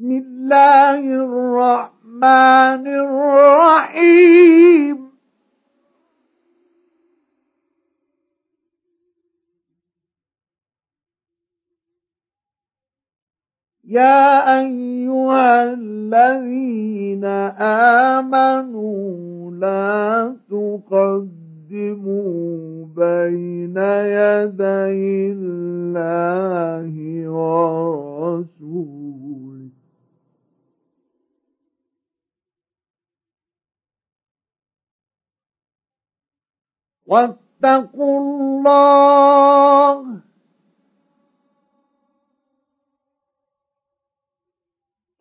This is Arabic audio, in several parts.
بسم الله الرحمن الرحيم. يا أيها الذين آمنوا لا تقدموا بين يدي الله ورسوله. واتقوا الله.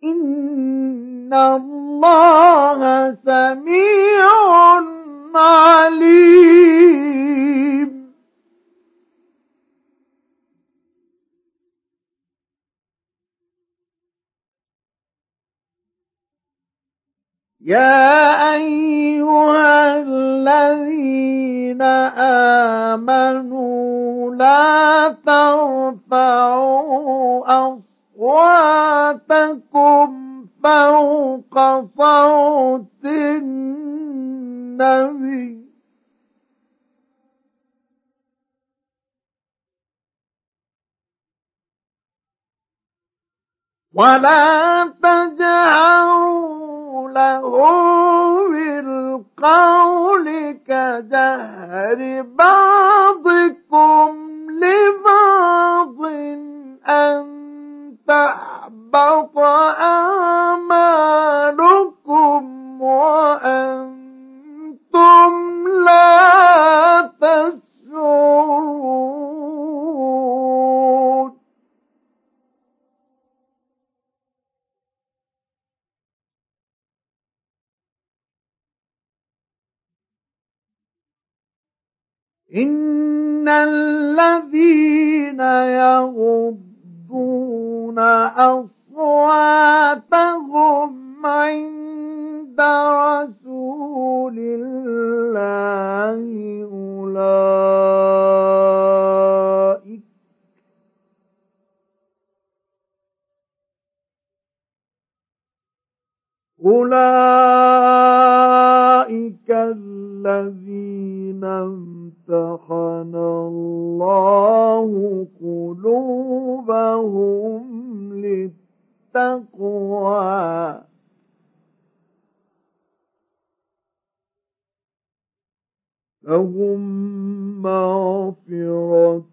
إن الله سميع عليم. يا أيها الذين آمنوا لا ترفعوا أصواتكم فوق صوت النبي. ولا بالقول كجهر بعضكم إن الذين يغضون أصواتهم عند رسول الله أولئك أولئك الذين قلوبهم للتقوى. لهم مغفرة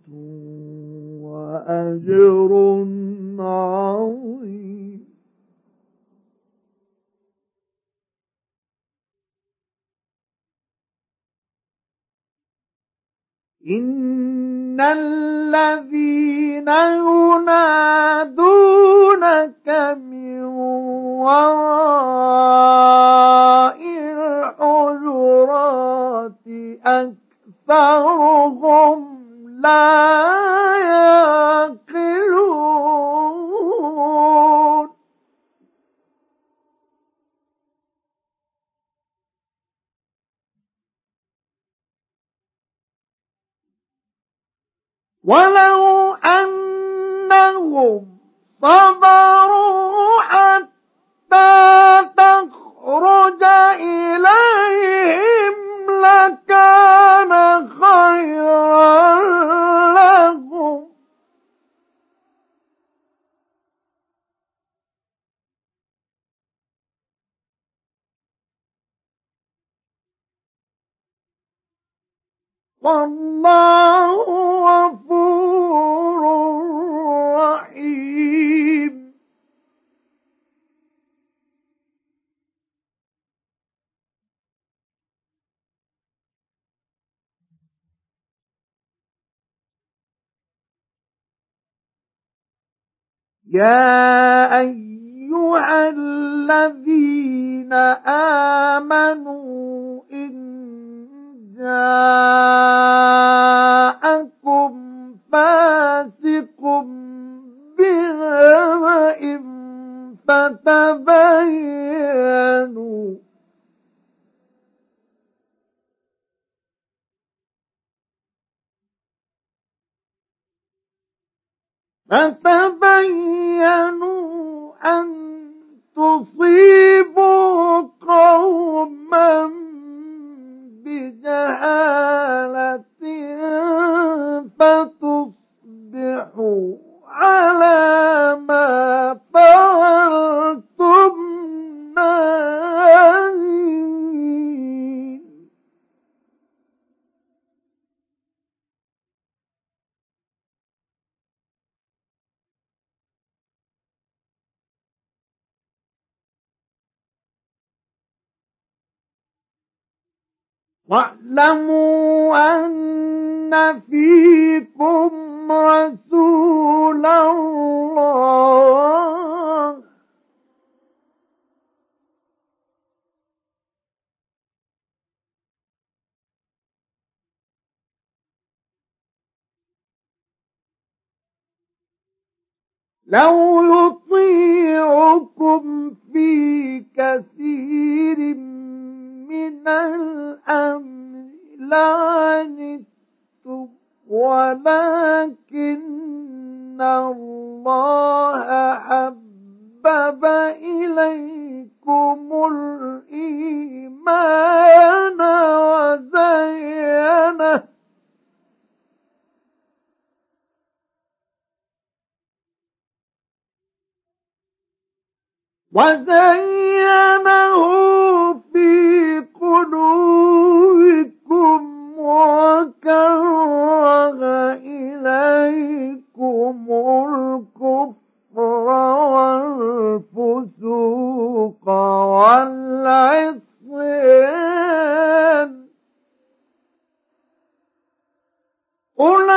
وأجر عظيم. إن الذين ينادونك من وراء الحجرات أكثرهم لا ولو أنهم صبروا حتى تخرج إليهم لكان خيرا لهم. والله يا أيها الذين آمنوا إن جاءكم فاسق بنبأ فتبينوا فتبينوا أن تصيبوا واعلموا أن فيكم رسول الله. لو يطيعكم في كثير من الأمر لعنتم ولكن الله حبب إليكم الإيمان وزينه. وزينه أولئك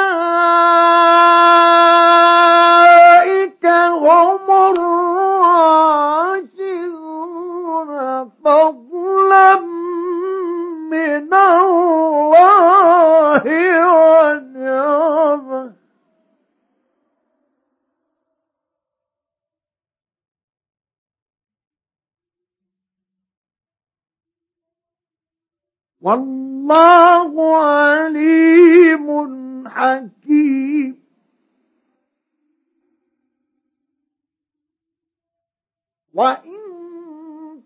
وإن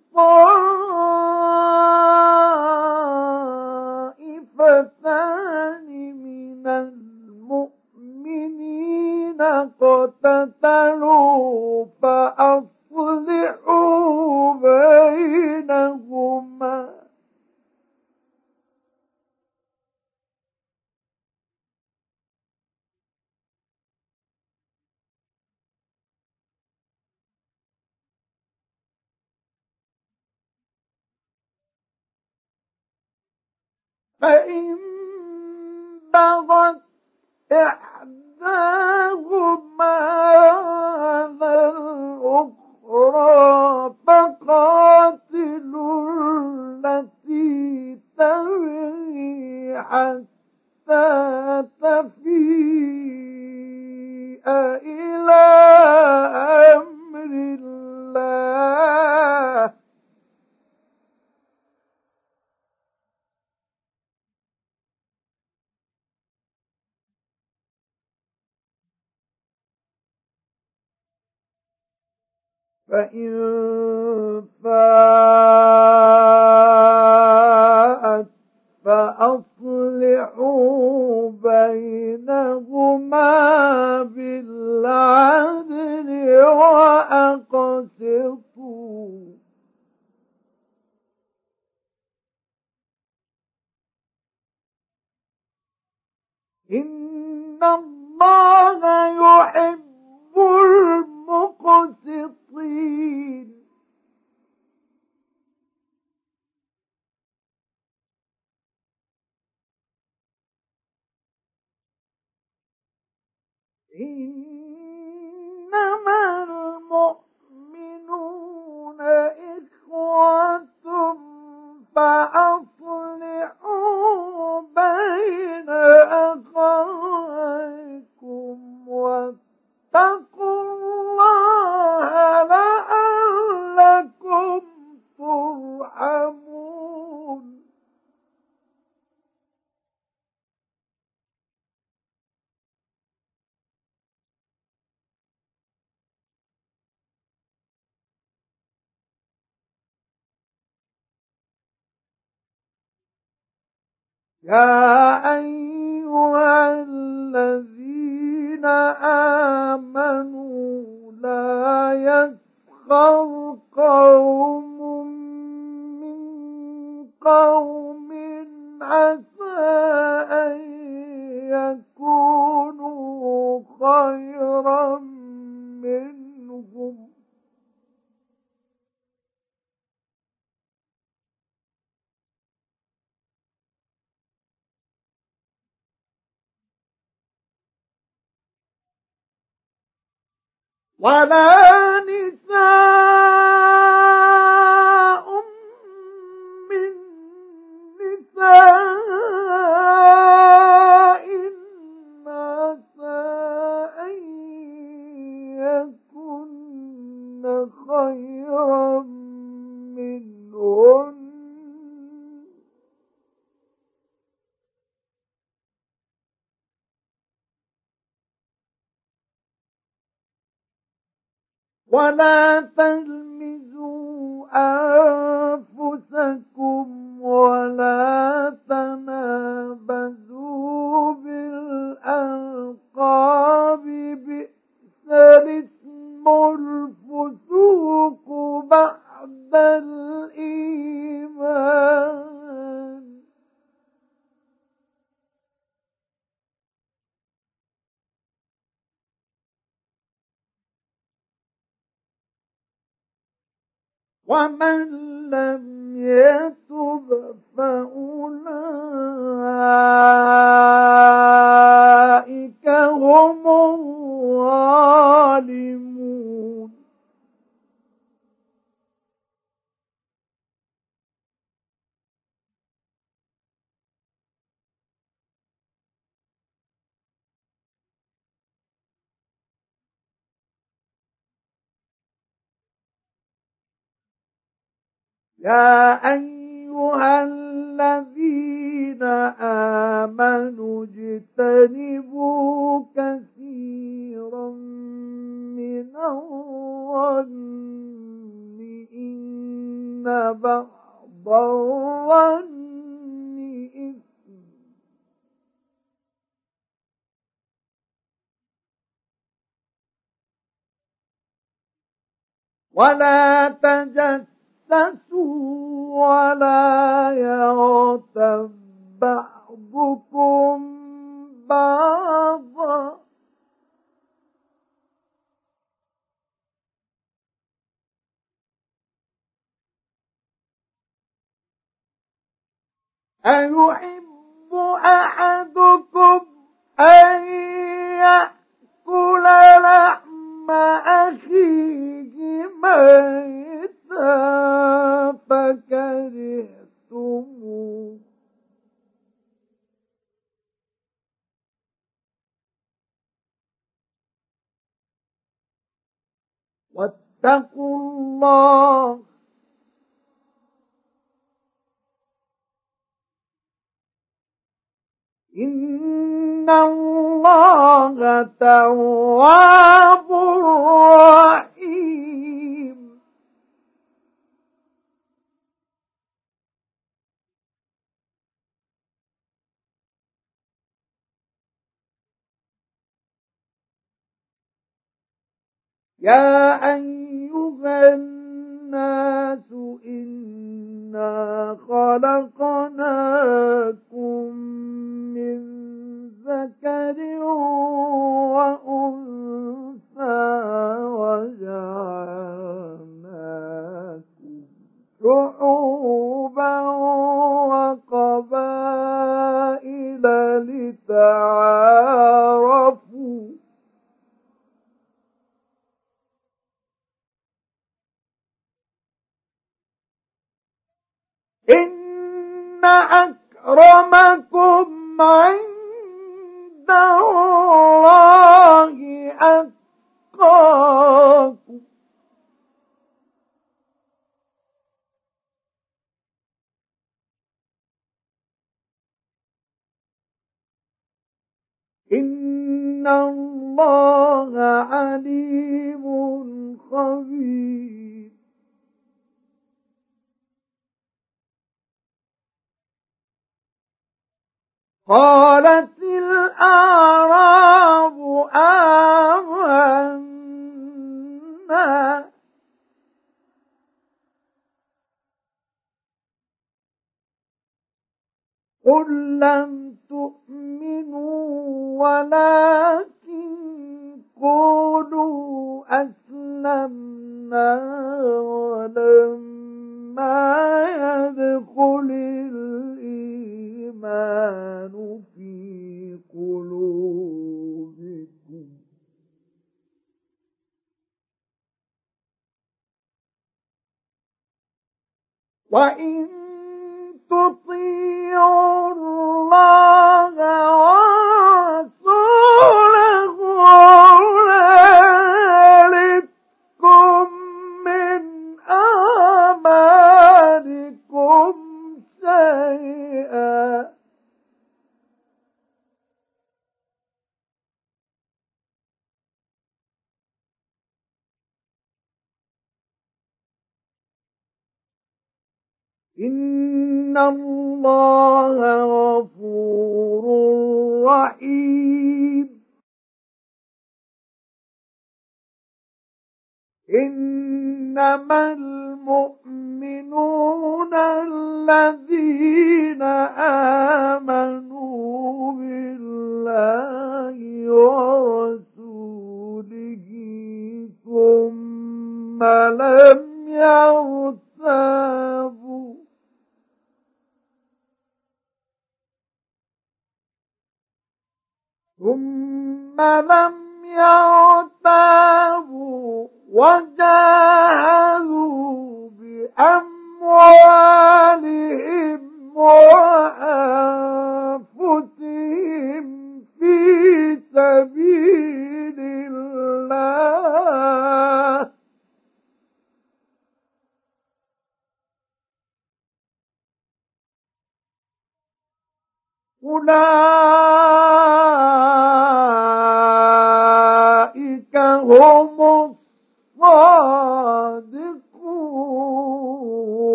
فإن بغت إحداهما على الأخرى فقاتلوا التي تبغي حتى فإن فاءت فأصلحوا بينهما بالعدل وأقسطوا إن الله يحب إنما يا أيها الذين آمنوا لا يسخر قوم من قوم عسى أن يكونوا خيرا ولا نساء ولا تلمزوا أنفسكم ولا تنابزوا بالألقاب. بئس الاسم الفسوق بعد ومن لم يتب فأولئك يا أيها الذين آمنوا اجتنبوا كثيرا من الظن إن بعض الظن ولا تجسسوا ولا يغتب بعضكم بعضا أيحب أحدكم يا أيها الناس إنا خلقناكم من ذكر وأنثى وجعلناكم شعوبا وقبائل لتعارفوا إن أكرمكم عند الله أتقاكم. إن الله عليم خبير. قالت الأعراب آمنا. قل لم تؤمنوا ولكن قولوا أسلمنا ولما يدخل الإيمان في قلوبكم. وإن إن الله غفور رحيم إنما المؤمنون الذين آمنوا بالله ورسوله ثم لم يرتابوا ثم لم يرتابوا وجاهدوا بأموالهم وأنفسهم في سبيل الله. أولئك هم الصادقون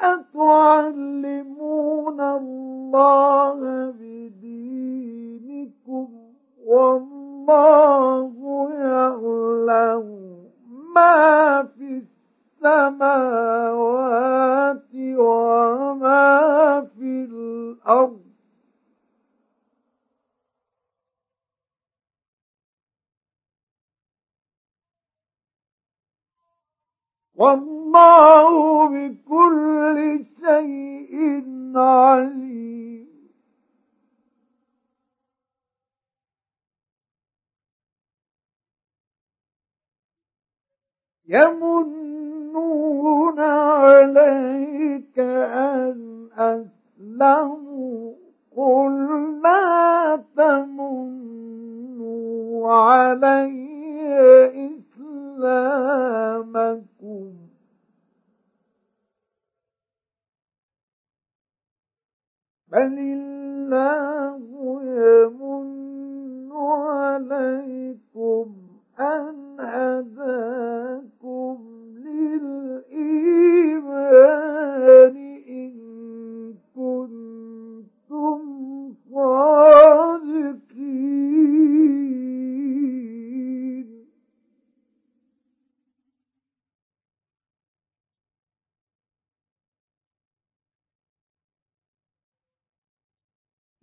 أتعلمون الله بدينكم والله يعلم ما في السماوات وما في الأرض. والله بكل شيء عليم. يمنون عليك أن أسلموا. قل لا ليلا